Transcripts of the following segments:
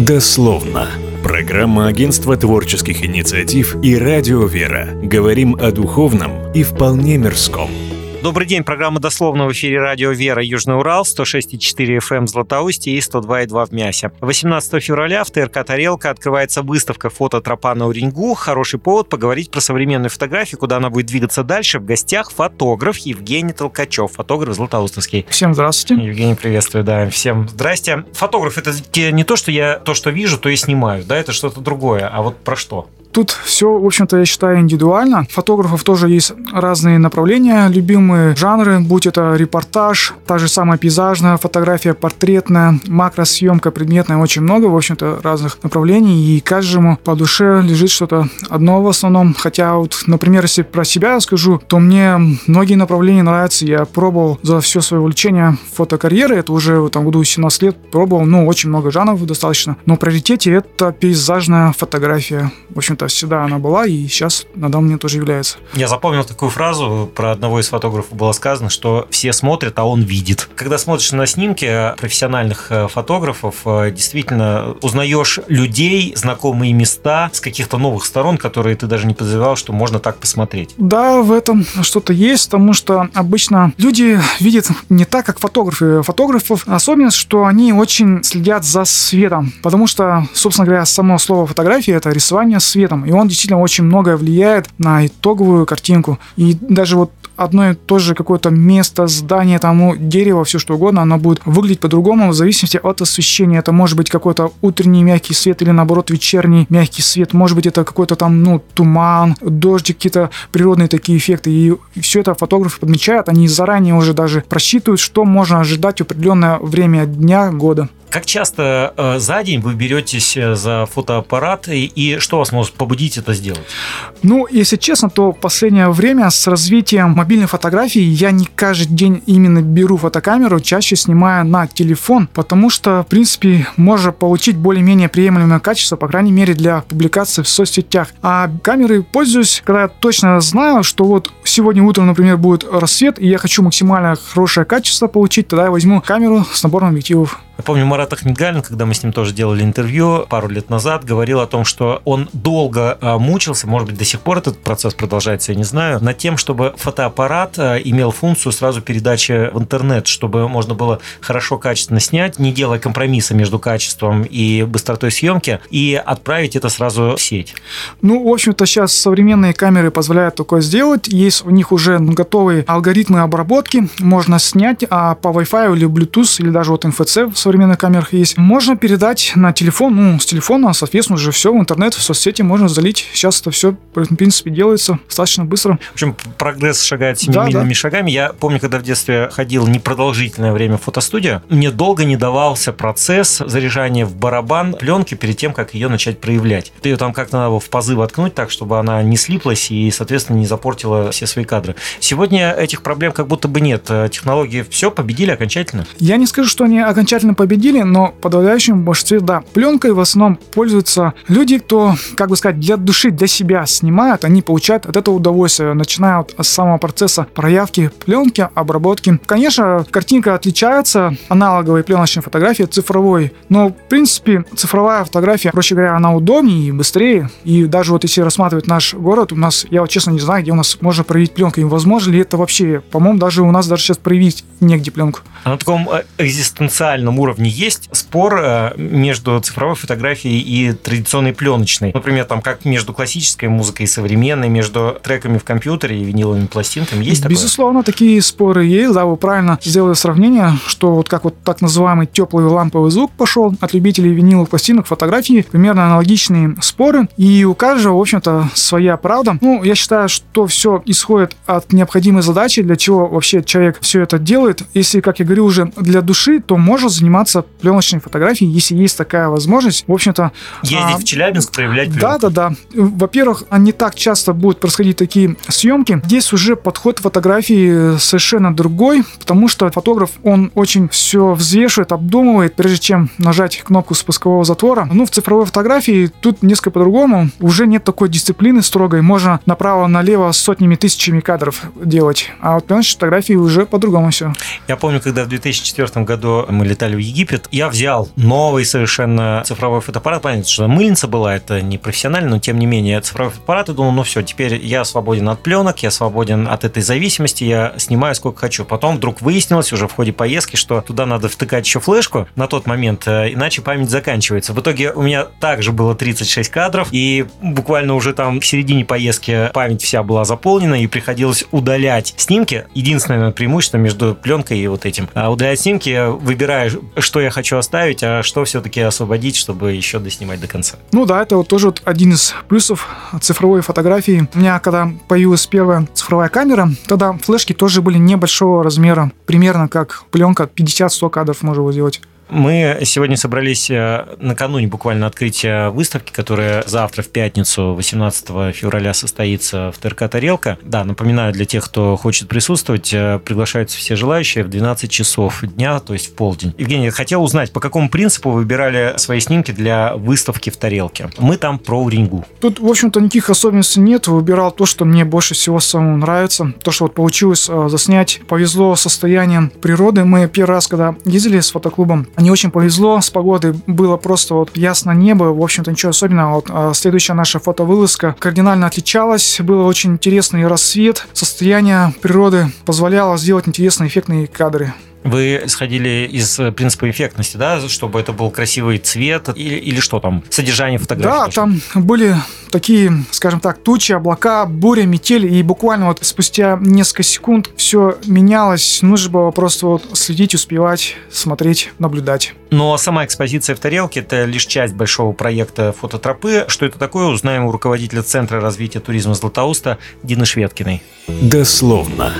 Дословно. Программа Агентства творческих инициатив и Радио Вера. Говорим о духовном и вполне мирском. Добрый день, программа «Дословно» в эфире радио «Вера» Южный Урал, 106,4 FM эм Златоусте и 102,2 в Мясе. 18 февраля в ТРК «Тарелка» открывается выставка фото тропа на Уренгу. Хороший повод поговорить про современную фотографию, куда она будет двигаться дальше. В гостях фотограф Евгений Толкачев, фотограф Златоустовский. Всем здравствуйте. Евгений, приветствую, да, всем здрасте. Фотограф — это не то, что я то, что вижу, то и снимаю, да, это что-то другое, а вот про что? Тут все, в общем-то, я считаю, индивидуально. Фотографов тоже есть разные направления, любимые жанры, будь это репортаж, та же самая пейзажная фотография, портретная, макросъемка, предметная, очень много, в общем-то, разных направлений, и каждому по душе лежит что-то одно в основном. Хотя вот, например, если про себя скажу, то мне многие направления нравятся. Я пробовал за все свое увлечение фотокарьеры, это уже этом году 17 лет пробовал, ну, очень много жанров достаточно. Но в приоритете это пейзажная фотография. В общем общем-то, всегда она была, и сейчас на данный момент тоже является. Я запомнил такую фразу, про одного из фотографов было сказано, что все смотрят, а он видит. Когда смотришь на снимки профессиональных э, фотографов, э, действительно узнаешь людей, знакомые места с каких-то новых сторон, которые ты даже не подозревал, что можно так посмотреть. Да, в этом что-то есть, потому что обычно люди видят не так, как фотографы. Фотографов особенность, что они очень следят за светом, потому что, собственно говоря, само слово фотография – это рисование света цветом. И он действительно очень многое влияет на итоговую картинку. И даже вот одно и то же какое-то место, здание, там, ну, дерево, все что угодно, оно будет выглядеть по-другому в зависимости от освещения. Это может быть какой-то утренний мягкий свет или, наоборот, вечерний мягкий свет. Может быть, это какой-то там, ну, туман, дождик, какие-то природные такие эффекты. И все это фотографы подмечают, они заранее уже даже просчитывают, что можно ожидать в определенное время дня, года. Как часто э, за день вы беретесь э, за фотоаппарат и, и что вас может побудить это сделать? Ну, если честно, то в последнее время с развитием мобильной фотографии я не каждый день именно беру фотокамеру, чаще снимаю на телефон, потому что, в принципе, можно получить более-менее приемлемое качество, по крайней мере, для публикации в соцсетях. А камерой пользуюсь, когда я точно знаю, что вот сегодня утром, например, будет рассвет, и я хочу максимально хорошее качество получить, тогда я возьму камеру с набором объективов. Я помню, Марат Ахмедгалин, когда мы с ним тоже делали интервью пару лет назад, говорил о том, что он долго а, мучился, может быть, до сих пор этот процесс продолжается, я не знаю, над тем, чтобы фотоаппарат а, имел функцию сразу передачи в интернет, чтобы можно было хорошо, качественно снять, не делая компромисса между качеством и быстротой съемки, и отправить это сразу в сеть. Ну, в общем-то, сейчас современные камеры позволяют такое сделать. Есть у них уже готовые алгоритмы обработки. Можно снять а по Wi-Fi или Bluetooth, или даже вот NFC в современных камерах есть. Можно передать на телефон, ну, с телефона, соответственно, уже все в интернет, в соцсети можно залить. Сейчас это все, в принципе, делается достаточно быстро. В общем, прогресс шагает семимильными да, да. шагами. Я помню, когда в детстве ходил непродолжительное время в фотостудию, мне долго не давался процесс заряжания в барабан пленки перед тем, как ее начать проявлять. Ты ее там как-то надо в пазы воткнуть так, чтобы она не слиплась и, соответственно, не запортила все свои кадры. Сегодня этих проблем как будто бы нет. Технологии все победили окончательно. Я не скажу, что они окончательно победили, но подавляющем большинстве, да. Пленкой в основном пользуются люди, кто, как бы сказать, для души, для себя снимают, они получают от этого удовольствие, начиная от самого процесса проявки пленки, обработки. Конечно, картинка отличается, аналоговой пленочной фотографии цифровой, но, в принципе, цифровая фотография, проще говоря, она удобнее и быстрее. И даже вот если рассматривать наш город, у нас, я вот честно не знаю, где у нас можно проявить пленку, и возможно ли это вообще, по-моему, даже у нас даже сейчас проявить негде пленку. А на таком э, экзистенциальном уровне есть спор э, между цифровой фотографией и традиционной пленочной? Например, там как между классической музыкой и современной, между треками в компьютере и виниловыми пластинками. Есть такое? Безусловно, такие споры есть. Да, вы правильно сделали сравнение, что вот как вот так называемый теплый ламповый звук пошел от любителей виниловых пластинок, фотографии, примерно аналогичные споры. И у каждого, в общем-то, своя правда. Ну, я считаю, что все исходит от необходимой задачи, для чего вообще человек все это делает. Если, как я говорю, уже для души, то можно заниматься пленочной фотографии, если есть такая возможность. В общем-то... Ездить а, в Челябинск, проявлять пленку. Да, да, да. Во-первых, не так часто будут происходить такие съемки. Здесь уже подход фотографии совершенно другой, потому что фотограф, он очень все взвешивает, обдумывает, прежде чем нажать кнопку спускового затвора. Ну, в цифровой фотографии тут несколько по-другому. Уже нет такой дисциплины строгой. Можно направо-налево сотнями, тысячами кадров делать. А вот пленочной фотографии уже по-другому все. Я помню, когда в 2004 году мы летали в Египет, я взял новый совершенно цифровой фотоаппарат. Понятно, что мыльница была, это не профессионально, но тем не менее цифровой фотоаппарат, и думал, ну все, теперь я свободен от пленок, я свободен от этой зависимости, я снимаю сколько хочу. Потом вдруг выяснилось уже в ходе поездки, что туда надо втыкать еще флешку на тот момент, э, иначе память заканчивается. В итоге у меня также было 36 кадров, и буквально уже там в середине поездки память вся была заполнена, и приходилось удалять снимки. Единственное преимущество между пленкой и вот этим. А удалять снимки, выбираю, что я хочу оставить, а что все-таки освободить, чтобы еще доснимать до конца. Ну да, это вот тоже вот один из плюсов цифровой фотографии. У меня, когда появилась первая цифровая камера, тогда флешки тоже были небольшого размера, примерно как пленка 50-100 кадров можно сделать. Мы сегодня собрались э, накануне буквально открытия выставки, которая завтра в пятницу, 18 февраля, состоится в ТРК «Тарелка». Да, напоминаю, для тех, кто хочет присутствовать, э, приглашаются все желающие в 12 часов дня, то есть в полдень. Евгений, хотел узнать, по какому принципу вы выбирали свои снимки для выставки в «Тарелке»? Мы там про Урингу. Тут, в общем-то, никаких особенностей нет. Выбирал то, что мне больше всего самому нравится. То, что вот получилось э, заснять. Повезло состоянием природы. Мы первый раз, когда ездили с фотоклубом, не очень повезло с погодой, было просто вот ясно небо, в общем-то ничего особенного. Вот, а следующая наша фотовылазка кардинально отличалась, было очень интересный рассвет, состояние природы позволяло сделать интересные эффектные кадры. Вы исходили из принципа эффектности, да, чтобы это был красивый цвет или, или что там, содержание фотографии? Да, там были такие, скажем так, тучи, облака, буря, метель, и буквально вот спустя несколько секунд все менялось. Нужно было просто вот следить, успевать, смотреть, наблюдать. Но сама экспозиция в тарелке – это лишь часть большого проекта фототропы. Что это такое, узнаем у руководителя Центра развития туризма Златоуста Дины Шведкиной. Дословно.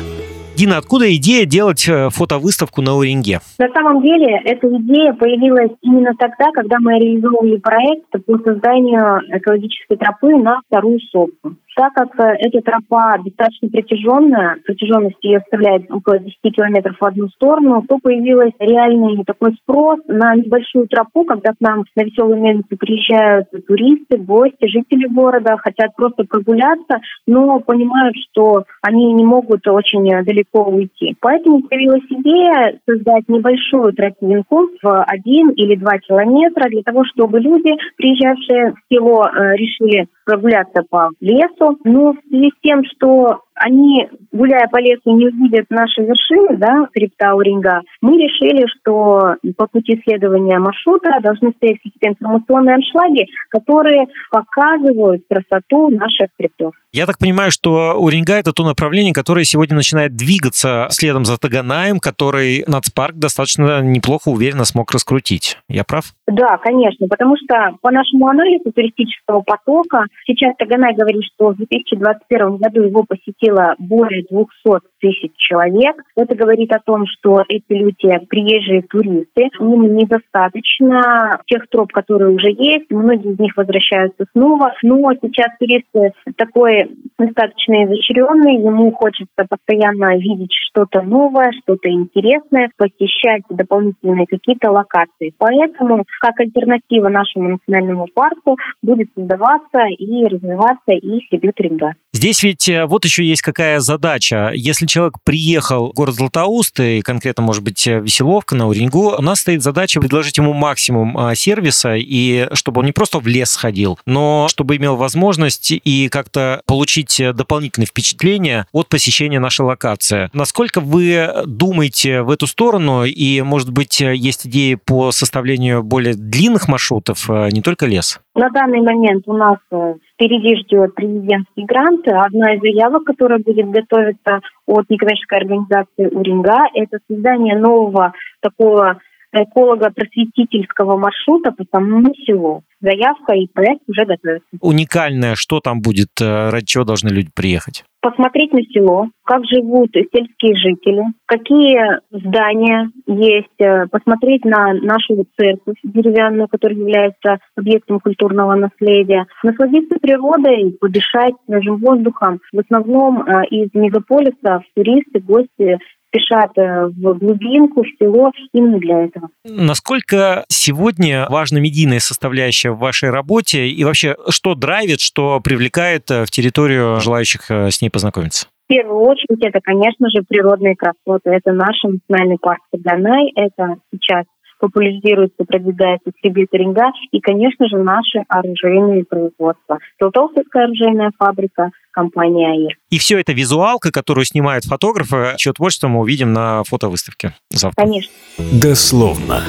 Дина, откуда идея делать э, фотовыставку на Уринге? На самом деле, эта идея появилась именно тогда, когда мы реализовывали проект по созданию экологической тропы на вторую сопку. Так как э, эта тропа достаточно протяженная, протяженность ее составляет около 10 километров в одну сторону, то появился реальный такой спрос на небольшую тропу, когда к нам на веселую мельницу приезжают туристы, гости, жители города, хотят просто прогуляться, но понимают, что они не могут очень далеко уйти. Поэтому появилась идея создать небольшую тропинку в один или два километра для того, чтобы люди, приезжавшие в село, э, решили прогуляться по лесу. Но в связи с тем, что они, гуляя по лесу, не увидят наши вершины, да, хребта Уринга, мы решили, что по пути исследования маршрута должны стоять какие-то информационные аншлаги, которые показывают красоту наших хребтов. Я так понимаю, что Уринга – это то направление, которое сегодня начинает двигаться следом за Таганаем, который нацпарк достаточно неплохо, уверенно смог раскрутить. Я прав? Да, конечно, потому что по нашему анализу туристического потока сейчас Таганай говорит, что в 2021 году его посетило более 200 тысяч человек. Это говорит о том, что эти люди приезжие туристы, им недостаточно тех троп, которые уже есть, многие из них возвращаются снова, но сейчас туристы такой достаточно изощренный, ему хочется постоянно видеть что-то новое, что-то интересное, посещать дополнительные какие-то локации. Поэтому как альтернатива нашему национальному парку будет создаваться и развиваться и Ринга. Здесь ведь э, вот еще есть какая задача. Если человек приехал в город Златоуст, и конкретно, может быть, э, Веселовка на Уренгу, у нас стоит задача предложить ему максимум а, сервиса, и чтобы он не просто в лес сходил, но чтобы имел возможность и как-то получить э, дополнительные впечатления от посещения нашей локации. Насколько вы думаете в эту сторону, и, может быть, есть идеи по составлению более длинных маршрутов, не только лес? На данный момент у нас э, впереди ждет президентский грант. Одна из заявок, которая будет готовиться от некоммерческой организации Уринга, это создание нового такого эколого-просветительского маршрута по самому селу. Заявка и проект уже готовится. Уникальное, что там будет, э, ради чего должны люди приехать? Посмотреть на село, как живут сельские жители, какие здания есть, э, посмотреть на нашу церковь деревянную, которая является объектом культурного наследия, насладиться природой, подышать свежим воздухом. В основном э, из мегаполиса туристы, гости спешат э, в глубинку, в село именно для этого. Насколько сегодня важна медийная составляющая в вашей работе и вообще что драйвит, что привлекает э, в территорию желающих э, с ней познакомиться? В первую очередь это, конечно же, природные красоты. Это наш национальный парк Таганай. Это сейчас популяризируется, продвигается среди ринга и, конечно же, наши оружейные производства. Золотоустовская оружейная фабрика, компания АИР. И все это визуалка, которую снимают фотографы, чье творчество мы увидим на фотовыставке завтра. Конечно. Дословно.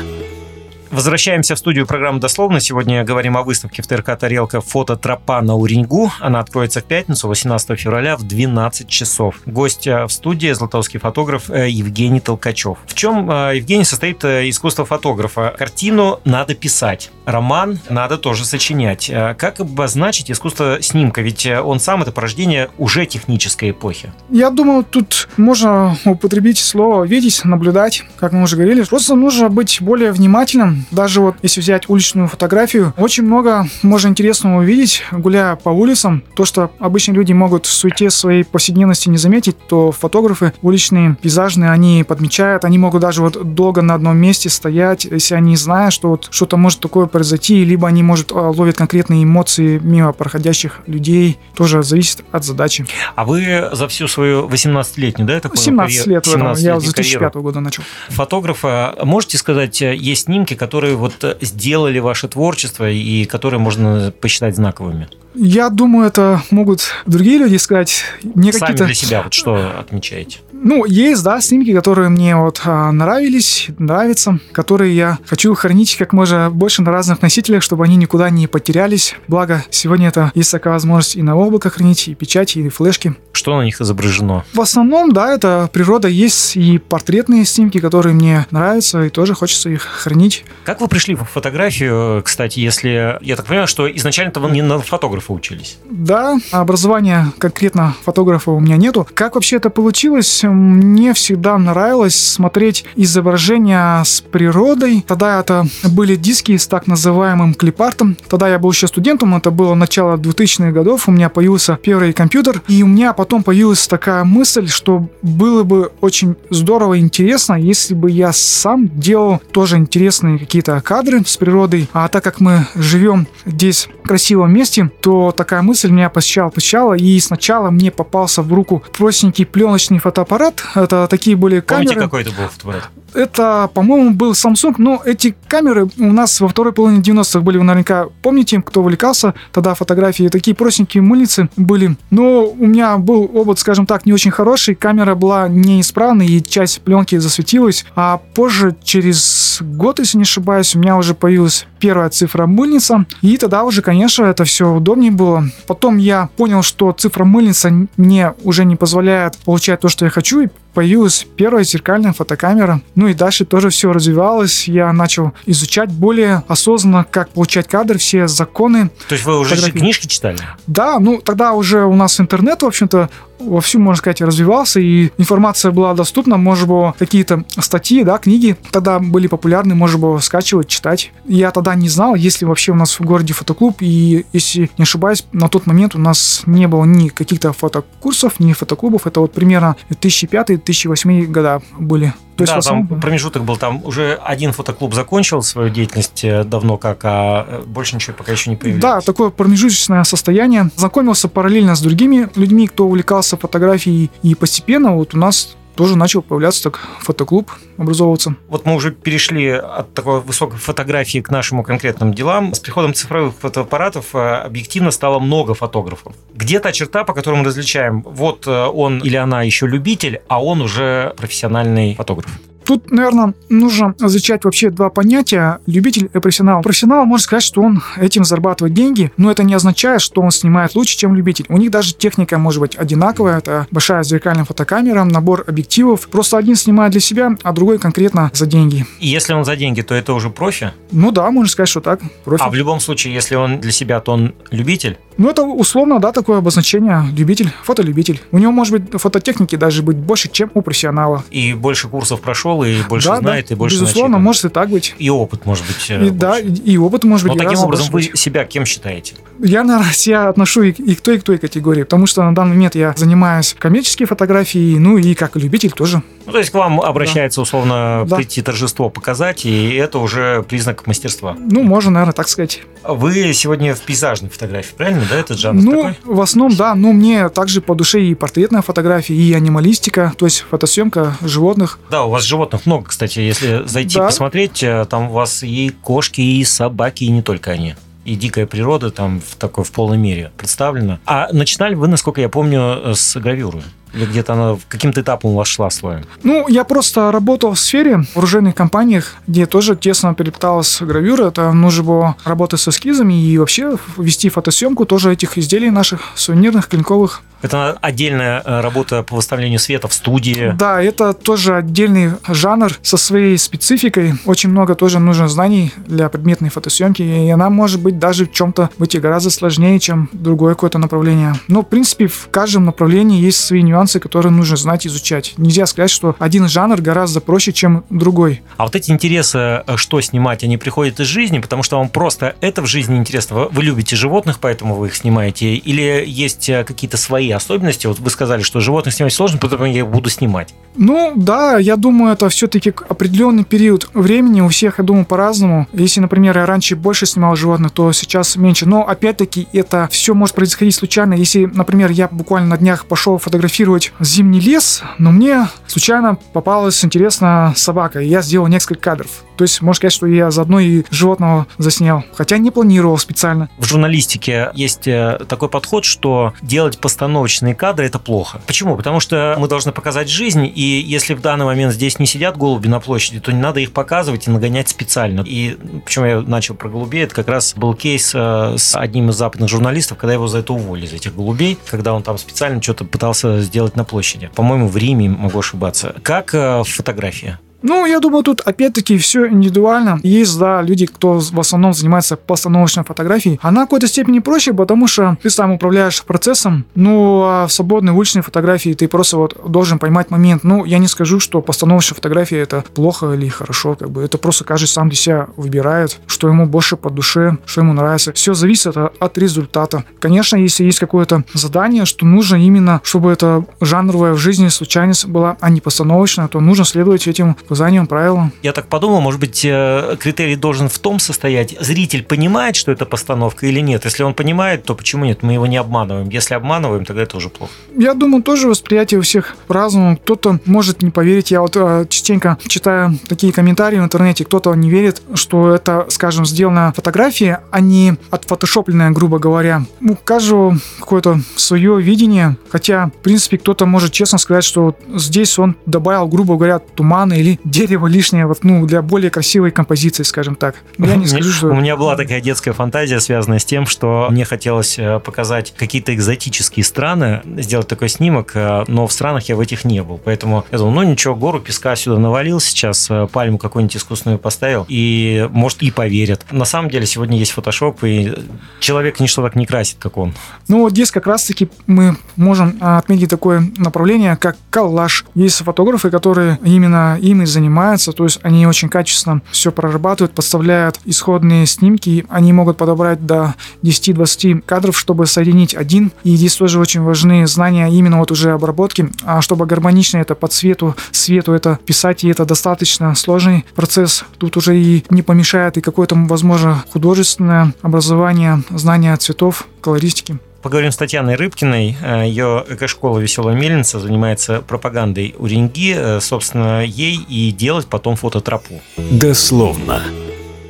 Возвращаемся в студию программы «Дословно». Сегодня говорим о выставке в ТРК «Тарелка» фототропа на Уренгу. Она откроется в пятницу, 18 февраля в 12 часов. Гость э, в студии – златовский фотограф э, Евгений Толкачев. В чем, э, Евгений, состоит искусство фотографа? Картину надо писать, роман надо тоже сочинять. Как обозначить искусство снимка? Ведь он сам – это порождение уже технической эпохи. Я думаю, тут можно употребить слово «видеть», «наблюдать», как мы уже говорили. Просто нужно быть более внимательным даже вот если взять уличную фотографию, очень много можно интересного увидеть, гуляя по улицам. То, что обычные люди могут в суете своей повседневности не заметить, то фотографы уличные, пейзажные, они подмечают, они могут даже вот долго на одном месте стоять, если они знают, что вот что-то может такое произойти, либо они, может, а, ловят конкретные эмоции мимо проходящих людей. Тоже зависит от задачи. А вы за всю свою 18-летнюю, да, такую 17 лет, 17 я с 2005 года начал. Фотографа, можете сказать, есть снимки, которые вот э, сделали ваше творчество и которые можно посчитать знаковыми? Я думаю, это могут другие люди сказать. Не Сами какие-то... для себя вот что отмечаете? Ну, есть, да, снимки, которые мне вот а, нравились, нравятся, которые я хочу хранить как можно больше на разных носителях, чтобы они никуда не потерялись. Благо, сегодня это есть такая возможность и на облако хранить, и печати, и флешки. Что на них изображено? В основном, да, это природа. Есть и портретные снимки, которые мне нравятся, и тоже хочется их хранить. Как вы пришли в фотографию, кстати, если... Я так понимаю, что изначально-то вы не на фотографа учились? Да, образования конкретно фотографа у меня нету. Как вообще это получилось? Мне всегда нравилось смотреть изображения с природой. Тогда это были диски с так называемым клипартом. Тогда я был еще студентом, это было начало 2000-х годов. У меня появился первый компьютер, и у меня потом появилась такая мысль, что было бы очень здорово и интересно, если бы я сам делал тоже интересные какие-то кадры с природой. А так как мы живем здесь в красивом месте, то такая мысль меня посещала, посещала, и сначала мне попался в руку простенький пленочный фотоаппарат, фотоаппарат. Это такие были камеры. Помните, какой это был фотоаппарат? Это, по-моему, был Samsung, но эти камеры у нас во второй половине 90-х были, вы наверняка помните, кто увлекался тогда фотографии, такие простенькие мыльницы были. Но у меня был опыт, скажем так, не очень хороший, камера была неисправной, и часть пленки засветилась, а позже, через год, если не ошибаюсь, у меня уже появилась первая цифра мыльница, и тогда уже, конечно, это все удобнее было. Потом я понял, что цифра мыльница мне уже не позволяет получать то, что я хочу, и появилась первая зеркальная фотокамера. Ну и дальше тоже все развивалось. Я начал изучать более осознанно, как получать кадры, все законы. То есть вы уже фотографии. книжки читали? Да, ну тогда уже у нас интернет, в общем-то, вовсю, можно сказать, развивался, и информация была доступна, можно было какие-то статьи, да, книги тогда были популярны, можно было скачивать, читать. Я тогда не знал, есть ли вообще у нас в городе фотоклуб, и если не ошибаюсь, на тот момент у нас не было ни каких-то фотокурсов, ни фотоклубов, это вот примерно 2005-2008 года были. Да, там промежуток был, там уже один фотоклуб закончил свою деятельность э, давно как, а э, больше ничего пока еще не появилось. Да, такое промежуточное состояние. Знакомился параллельно с другими людьми, кто увлекался фотографией, и постепенно вот у нас тоже начал появляться так фотоклуб образовываться. Вот мы уже перешли от такой высокой фотографии к нашему конкретным делам. С приходом цифровых фотоаппаратов э, объективно стало много фотографов. Где та черта, по которой мы различаем? Вот э, он или она еще любитель, а он уже профессиональный фотограф. Тут, наверное, нужно различать вообще два понятия – любитель и профессионал. Профессионал может сказать, что он этим зарабатывает деньги, но это не означает, что он снимает лучше, чем любитель. У них даже техника может быть одинаковая. Это большая зеркальная фотокамера, набор объективов. Просто один снимает для себя, а другой конкретно за деньги. И если он за деньги, то это уже профи? Ну да, можно сказать, что так. Профи. А в любом случае, если он для себя, то он любитель? Ну, это условно, да, такое обозначение. Любитель, фотолюбитель. У него может быть фототехники даже быть больше, чем у профессионала. И больше курсов прошел, и больше да, знает, да. и больше Безусловно, начитан. может и так быть. И опыт может быть и, Да, и опыт может быть Но таким образом вы быть. себя кем считаете? Я, наверное, себя отношу и, и к той, и к той категории, потому что на данный момент я занимаюсь коммерческой фотографией, ну и как любитель тоже. Ну, то есть к вам обращается да. условно да. прийти торжество показать, и это уже признак мастерства. Ну, можно, наверное, так сказать. Вы сегодня в пейзажной фотографии, правильно, да, этот жанр Ну, такой? в основном, да, но мне также по душе и портретная фотография, и анималистика, то есть фотосъемка животных. Да, у вас животных много, кстати, если зайти Да. посмотреть, э, там у вас и кошки, и собаки, и не только они. И дикая природа там в такой в полной мере представлена. А начинали вы, насколько я помню, э, с гравюры? Или где-то она каким-то этапом у вас шла своим? Ну, я просто работал в сфере в оружейных компаниях, где тоже тесно переплеталась гравюра. Это нужно было работать с эскизами и вообще вести фотосъемку тоже этих изделий наших сувенирных, клинковых. Это отдельная э, работа по выставлению света в студии. Да, это тоже отдельный жанр со своей спецификой. Очень много тоже нужно знаний для предметной фотосъемки, и она может быть даже в чем-то быть и гораздо сложнее, чем другое какое-то направление. Но, в принципе, в каждом направлении есть свои нюансы, которые нужно знать, изучать. Нельзя сказать, что один жанр гораздо проще, чем другой. А вот эти интересы, э, что снимать, они приходят из жизни, потому что вам просто это в жизни интересно. Вы, вы любите животных, поэтому вы их снимаете? Или есть э, какие-то свои особенности? Вот вы сказали, что животных снимать сложно, поэтому я их буду снимать. Ну, да, я думаю, это все-таки определенный период времени. У всех, я думаю, по-разному. Если, например, я раньше больше снимал животных, то сейчас меньше. Но, опять-таки, это все может происходить случайно. Если, например, я буквально на днях пошел фотографировать зимний лес, но мне случайно попалась интересная собака, и я сделал несколько кадров. То есть, можно сказать, что я заодно и животного заснял. Хотя не планировал специально. В журналистике есть э, такой подход, что делать постановочные кадры – это плохо. Почему? Потому что мы должны показать жизнь, и если в данный момент здесь не сидят голуби на площади, то не надо их показывать и нагонять специально. И почему я начал про голубей, это как раз был кейс э, с одним из западных журналистов, когда его за это уволили, за этих голубей, когда он там специально что-то пытался сделать на площади. По-моему, в Риме, могу ошибаться. Как э, фотография? Ну, я думаю, тут опять-таки все индивидуально. Есть, да, люди, кто в основном занимается постановочной фотографией. Она в какой-то степени проще, потому что ты сам управляешь процессом. Ну, а в свободной уличной фотографии ты просто вот должен поймать момент. Ну, я не скажу, что постановочная фотография это плохо или хорошо, как бы. Это просто каждый сам для себя выбирает, что ему больше по душе, что ему нравится. Все зависит от, от результата. Конечно, если есть какое-то задание, что нужно именно, чтобы это жанровая в жизни случайность была, а не постановочная, то нужно следовать этим указаниям, правилам. Я так подумал, может быть, э, критерий должен в том состоять, зритель понимает, что это постановка или нет. Если он понимает, то почему нет? Мы его не обманываем. Если обманываем, тогда это уже плохо. Я думаю, тоже восприятие у всех по-разному. Кто-то может не поверить. Я вот э, частенько читаю такие комментарии в интернете. Кто-то не верит, что это, скажем, сделана фотография, а не отфотошопленная, грубо говоря. У каждого какое-то свое видение. Хотя, в принципе, кто-то может честно сказать, что здесь он добавил, грубо говоря, тумана или дерево лишнее, вот, ну, для более красивой композиции, скажем так. Но Я не скажу, что... У меня была такая детская фантазия, связанная с тем, что мне хотелось э, показать какие-то экзотические страны, сделать такой снимок, э, но в странах я в этих не был. Поэтому я думал, ну ничего, гору песка сюда навалил сейчас, э, пальму какую-нибудь искусственную поставил, и, может, и поверят. На самом деле, сегодня есть фотошоп, и человек ничто так не красит, как он. Ну вот здесь как раз-таки мы можем а, отметить такое направление, как коллаж. Есть фотографы, которые именно им и занимаются, то есть они очень качественно все прорабатывают, подставляют исходные снимки, они могут подобрать до 10-20 кадров, чтобы соединить один. И здесь тоже очень важны знания именно вот уже обработки, а чтобы гармонично это по цвету, свету это писать, и это достаточно сложный процесс. Тут уже и не помешает и какое-то, возможно, художественное образование, знание цветов, колористики. Поговорим с Татьяной Рыбкиной. Э, Ее эко-школа «Веселая мельница» занимается пропагандой Уреньги. Э, Собственно, ей и делать потом фототропу. Дословно.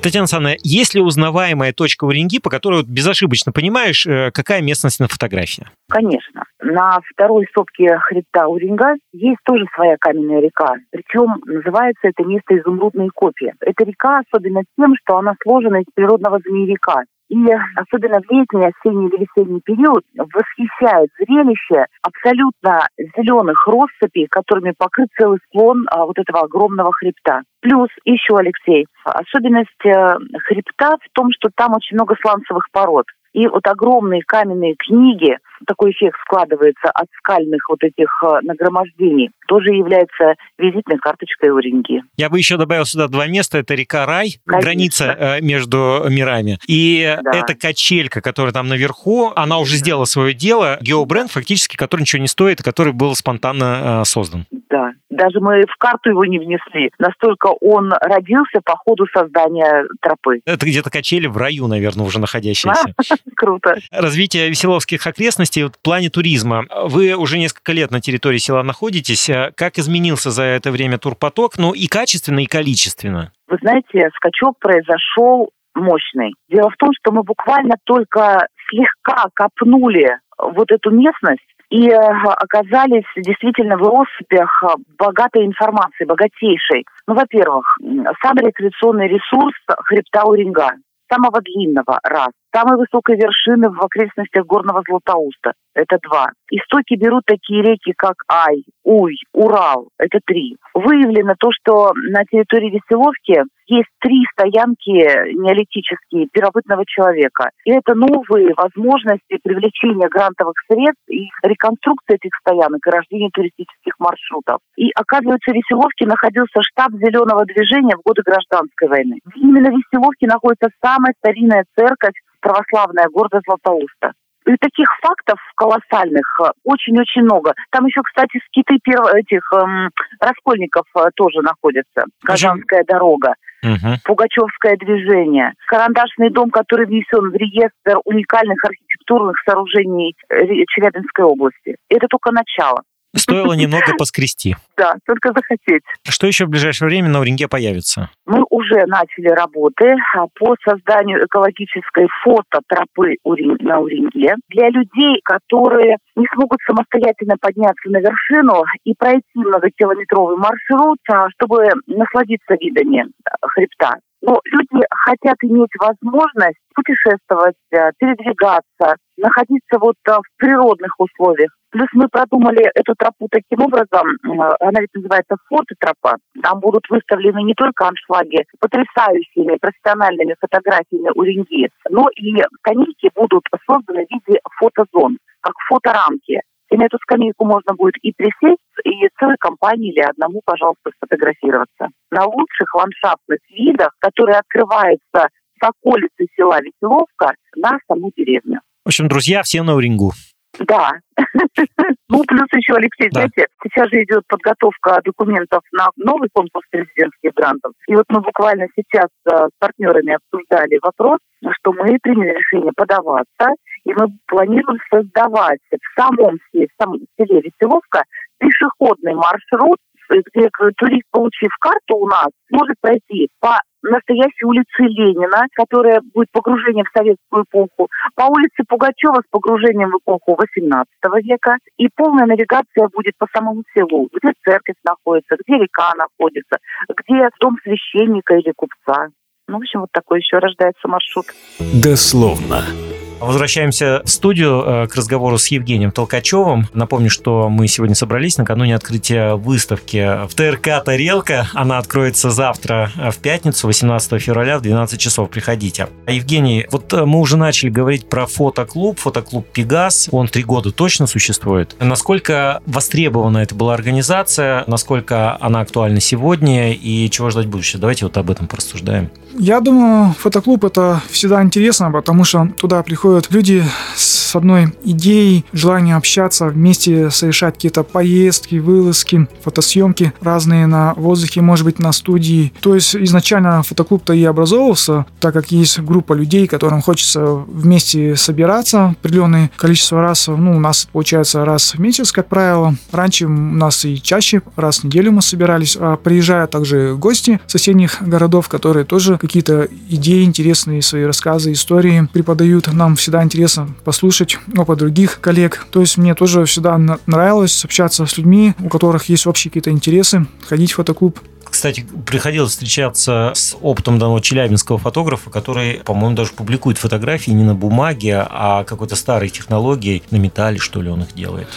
Татьяна Александровна, есть ли узнаваемая точка Уреньги, по которой вот безошибочно понимаешь, э, какая местность на фотографии? Конечно. На второй сопке хребта Уренга есть тоже своя каменная река. Причем называется это место изумрудные копии. Эта река особенно тем, что она сложена из природного змеевика. И особенно в летний, осенний или весенний период восхищает зрелище абсолютно зеленых россыпей, которыми покрыт целый склон а, вот этого огромного хребта. Плюс еще, Алексей, особенность э, хребта в том, что там очень много сланцевых пород. И вот огромные каменные книги такой эффект складывается от скальных вот этих э, нагромождений, тоже является визитной карточкой Уринги. Я бы еще добавил сюда два места. Это река Рай, Конечно. граница э, между мирами. И да. эта качелька, которая там наверху, она уже сделала свое дело. Геобренд фактически, который ничего не стоит, и который был спонтанно создан. Да. Даже мы в карту его не внесли. Настолько он родился по ходу создания тропы. Это где-то качели в раю, наверное, уже находящиеся. Круто. Развитие веселовских окрестностей в плане туризма. Вы уже несколько лет на территории села находитесь. Как изменился за это время турпоток? Ну и качественно, и количественно. Вы знаете, скачок произошел мощный. Дело в том, что мы буквально только слегка копнули вот эту местность, и э, оказались действительно в россыпях э, богатой информации, богатейшей. Ну, во-первых, самый рекреационный ресурс хребта Уринга, самого длинного, раз. Самой высокой вершины в окрестностях горного Златоуста. Это два. Истоки берут такие реки, как Ай, Уй, Урал. Это три. Выявлено то, что на территории Веселовки есть три стоянки неолитические первобытного человека. И это новые возможности привлечения грантовых средств и реконструкции этих стоянок и рождения туристических маршрутов. И оказывается, в Веселовке находился штаб зеленого движения в годы гражданской войны. Именно в Веселовке находится самая старинная церковь православная города Златоуста. И таких фактов колоссальных э, очень-очень много. Там еще, кстати, скиты перв... этих эм, раскольников э, тоже находятся. Казанская дорога. Угу. Пугачевское движение, карандашный дом, который внесен в реестр уникальных архитектурных сооружений э, Челябинской области. Это только начало. Стоило немного поскрести. Да, только захотеть. Что еще в ближайшее время на Уринге появится? Мы уже начали работы а, по созданию экологической фототропы на Уринге для людей, которые не смогут самостоятельно подняться на вершину и пройти многокилометровый маршрут, а, чтобы насладиться видами хребта. Но люди хотят иметь возможность путешествовать, э, передвигаться, находиться вот э, в природных условиях. Плюс мы продумали эту тропу таким образом, она ведь называется фототропа. Там будут выставлены не только аншлаги потрясающими профессиональными фотографиями Уренги, но и скамейки будут созданы в виде фотозон, как фоторамки. И на эту скамейку можно будет и присесть, и целой компании или одному, пожалуйста, сфотографироваться. На лучших ландшафтных видах, которые открываются с околицы села Веселовка на саму деревню. В общем, друзья, все на Урингу. Да. Ну, плюс еще, Алексей, да. знаете, сейчас же идет подготовка документов на новый конкурс президентских грантов. И вот мы буквально сейчас э, с партнерами обсуждали вопрос, что мы приняли решение подаваться, и мы планируем создавать в самом селе, в самом селе Веселовка пешеходный маршрут, где турист, получив карту у нас, может пройти по настоящей улице Ленина, которая будет погружением в советскую эпоху, по улице Пугачева с погружением в эпоху XVIII века, и полная навигация будет по самому селу, где церковь находится, где река находится, где дом священника или купца. Ну, в общем, вот такой еще рождается маршрут. Дословно. Возвращаемся в студию э, к разговору с Евгением Толкачевым. Напомню, что мы сегодня собрались накануне открытия выставки в ТРК «Тарелка». Она откроется завтра э, в пятницу, 18 февраля в 12 часов. Приходите. Евгений, вот э, мы уже начали говорить про фотоклуб, фотоклуб «Пегас». Он три года точно существует. Насколько востребована это была организация, насколько она актуальна сегодня и чего ждать будущего? Давайте вот об этом порассуждаем. Я думаю, фотоклуб это всегда интересно, потому что туда приходят люди с одной идеей, желанием общаться, вместе совершать какие-то поездки, вылазки, фотосъемки разные на воздухе, может быть, на студии. То есть изначально фотоклуб-то и образовывался, так как есть группа людей, которым хочется вместе собираться определенное количество раз. Ну, у нас получается раз в месяц, как правило. Раньше у нас и чаще, раз в неделю мы собирались. А приезжают также гости соседних городов, которые тоже какие-то идеи интересные, свои рассказы, истории преподают. Нам всегда интересно послушать опыт других коллег. То есть мне тоже всегда нравилось общаться с людьми, у которых есть общие какие-то интересы, ходить в фотоклуб. Кстати, приходилось встречаться с опытом данного челябинского фотографа, который, по-моему, даже публикует фотографии не на бумаге, а какой-то старой технологией, на металле, что ли, он их делает.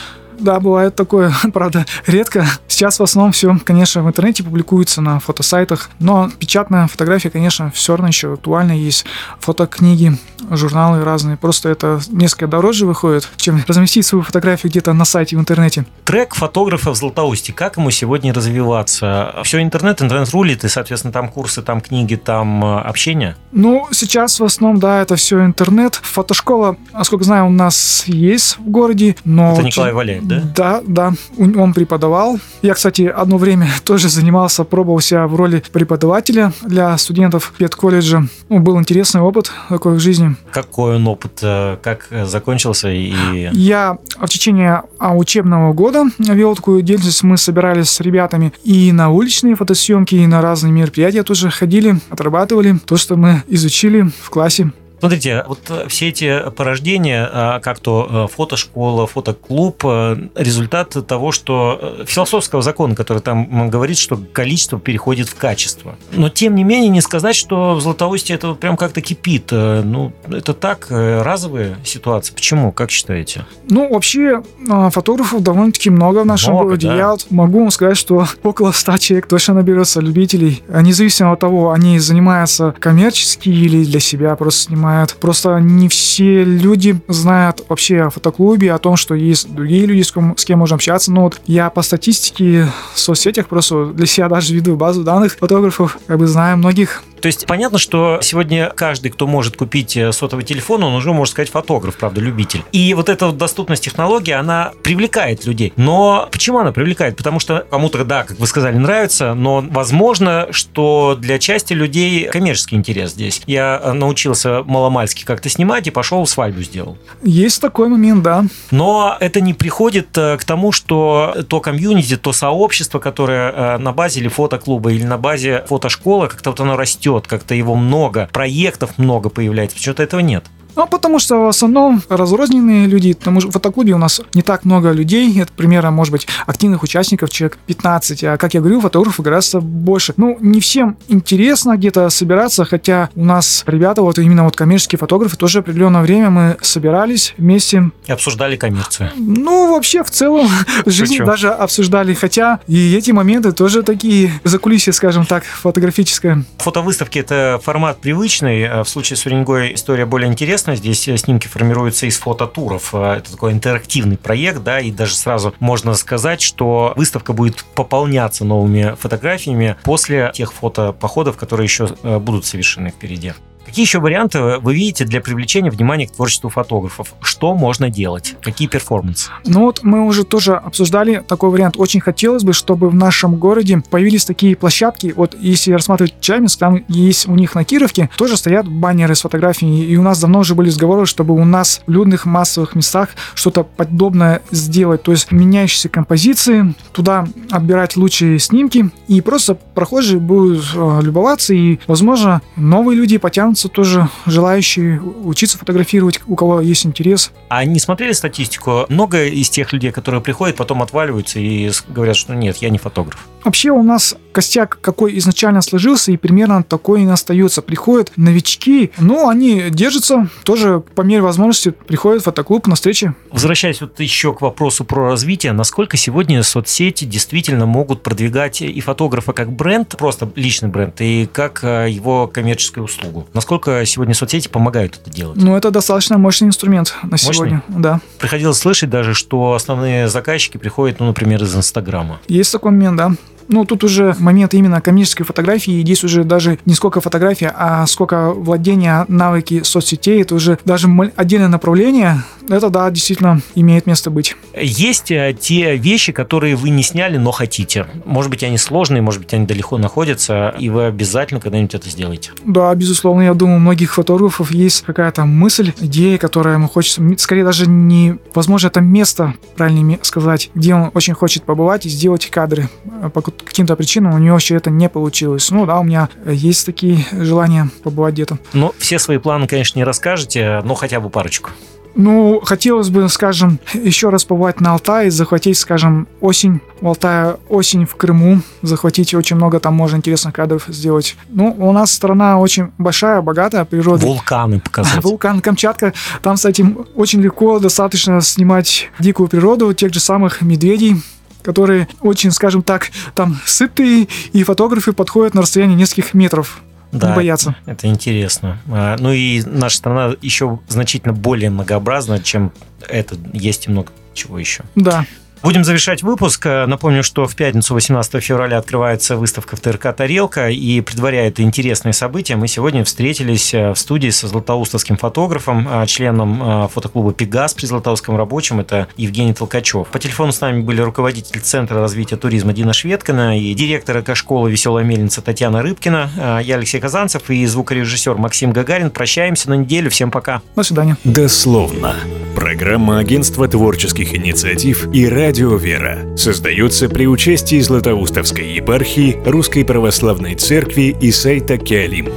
Да, бывает такое, правда, редко. Сейчас в основном все, конечно, в интернете публикуется на фотосайтах, но печатная фотография, конечно, все равно еще актуальна. Есть фотокниги, журналы разные. Просто это несколько дороже выходит, чем разместить свою фотографию где-то на сайте в интернете. Трек фотографа в Златоусте, как ему сегодня развиваться? Все интернет, интернет рулит, и, соответственно, там курсы, там книги, там э, общение? Ну, сейчас в основном, да, это все интернет. Фотошкола, насколько знаю, у нас есть в городе, но... Это Николай Валяев, да? Да, да. Он преподавал. Я, кстати, одно время тоже занимался, пробовал себя в роли преподавателя для студентов педколледжа. Ну, был интересный опыт такой в жизни. Какой он опыт? Э, как закончился? И... Я в течение а, учебного года вел такую деятельность. Мы собирались с ребятами и на уличные фотосъемки, и на разные мероприятия тоже ходили, отрабатывали то, что мы изучили в классе. Смотрите, вот э, все эти порождения, а, как то э, фотошкола, фотоклуб, э, результат того, что философского закона, который там говорит, что количество переходит в качество. Но тем не менее не сказать, что в Златоусте это прям как-то кипит. Ну, это так, разовая ситуация. Почему? Как считаете? Ну, вообще, фотографов довольно-таки много в нашем много, городе. Да. Я могу вам сказать, что около 100 человек точно наберется любителей. Независимо от того, они занимаются коммерчески или для себя просто снимают знают. Просто не все люди знают вообще о фотоклубе, о том, что есть другие люди, с кем, с кем можно общаться. Но вот я по статистике в соцсетях просто для себя даже веду базу данных фотографов, как бы знаю многих то есть понятно, что сегодня каждый, кто может купить э, сотовый телефон, он уже, можно сказать, фотограф, правда, любитель. И вот эта вот доступность технологии, она привлекает людей. Но почему она привлекает? Потому что кому-то, да, как вы сказали, нравится, но возможно, что для части людей коммерческий интерес здесь. Я э, научился маломальски как-то снимать и пошел свадьбу сделал. Есть такой момент, да. Но это не приходит э, к тому, что то комьюнити, то сообщество, которое на базе или фотоклуба, или на базе фотошколы, как-то вот оно растет растет, как-то его много, проектов много появляется, почему-то этого нет. Ну, потому что в основном разрозненные люди. Потому что в фотоклубе у нас не так много людей. Это примерно, может быть, активных участников человек 15. А, как я говорю, фотографов гораздо больше. Ну, не всем интересно где-то собираться, хотя у нас ребята, вот именно вот коммерческие фотографы, тоже определенное время мы собирались вместе. И обсуждали коммерцию. Ну, вообще, в целом, жизнь даже обсуждали. Хотя и эти моменты тоже такие закулисье, скажем так, фотографическое. Фотовыставки – это формат привычный. А в случае с Уренгой история более интересная интересно. Здесь э, снимки формируются из фототуров. Э, это такой интерактивный проект, да, и даже сразу можно сказать, что выставка будет пополняться новыми фотографиями после тех фотопоходов, которые еще э, будут совершены впереди. Какие еще варианты вы видите для привлечения внимания к творчеству фотографов? Что можно делать? Какие перформансы? Ну вот мы уже тоже обсуждали такой вариант. Очень хотелось бы, чтобы в нашем городе появились такие площадки. Вот если рассматривать Челябинск, там есть у них на Кировке тоже стоят баннеры с фотографиями. И у нас давно уже были разговоры, чтобы у нас в людных массовых местах что-то подобное сделать. То есть меняющиеся композиции, туда отбирать лучшие снимки, и просто прохожие будут э, любоваться, и, возможно, новые люди потянутся появятся тоже желающие учиться фотографировать, у кого есть интерес. А не смотрели статистику? Много из тех людей, которые приходят, потом отваливаются и говорят, что нет, я не фотограф. Вообще у нас костяк какой изначально сложился, и примерно такой и остается. Приходят новички, но они держатся, тоже по мере возможности приходят в фотоклуб на встречи. Возвращаясь вот еще к вопросу про развитие, насколько сегодня соцсети действительно могут продвигать и фотографа как бренд, просто личный бренд, и как э, его коммерческую услугу? Насколько сегодня соцсети помогают это делать? Ну, это достаточно мощный инструмент на мощный? сегодня, да. Приходилось слышать даже, что основные заказчики приходят, ну, например, из Инстаграма. Есть такой момент, да. Ну, тут уже момент именно коммерческой фотографии. Здесь уже даже не сколько фотография, а сколько владения навыки соцсетей. Это уже даже отдельное направление. Это, да, действительно имеет место быть. Есть э, те вещи, которые вы не сняли, но хотите. Может быть, они сложные, может быть, они далеко находятся, и вы обязательно когда-нибудь это сделаете. Да, безусловно. Я думаю, у многих фотографов есть какая-то мысль, идея, которая ему хочется... Скорее даже не... Возможно, это место, правильнее сказать, где он очень хочет побывать и сделать кадры э, каким-то причинам у него еще это не получилось. Ну да, у меня есть такие желания побывать где-то. Ну, все свои планы, конечно, не расскажете, но хотя бы парочку. Ну, хотелось бы, скажем, еще раз побывать на Алтае, захватить, скажем, осень в Алтае, осень в Крыму, захватить очень много там можно интересных кадров сделать. Ну, у нас страна очень большая, богатая природа. Вулканы показать. Вулкан Камчатка. Там этим очень легко достаточно снимать дикую природу, тех же самых медведей, которые очень, скажем так, там сытые, и фотографы подходят на расстояние нескольких метров. Да, не бояться. Это интересно. А, ну и наша страна еще значительно более многообразна, чем это. Есть и много чего еще. Да. Будем завершать выпуск. Напомню, что в пятницу 18 февраля открывается выставка в ТРК «Тарелка», и предваряя это интересное событие, мы сегодня встретились э, в студии со златоустовским фотографом, э, членом э, фотоклуба «Пегас» при Златоустском рабочем, это Евгений Толкачев. По телефону с нами были руководитель Центра развития туризма Дина Шведкина и директор экошколы «Веселая мельница» Татьяна Рыбкина, я Алексей Казанцев и звукорежиссер Максим Гагарин. Прощаемся на неделю. Всем пока. До свидания. Дословно. Программа Агентства творческих инициатив и радио Радио «Вера» создается при участии Златоустовской епархии Русской Православной Церкви и сайта Киалим.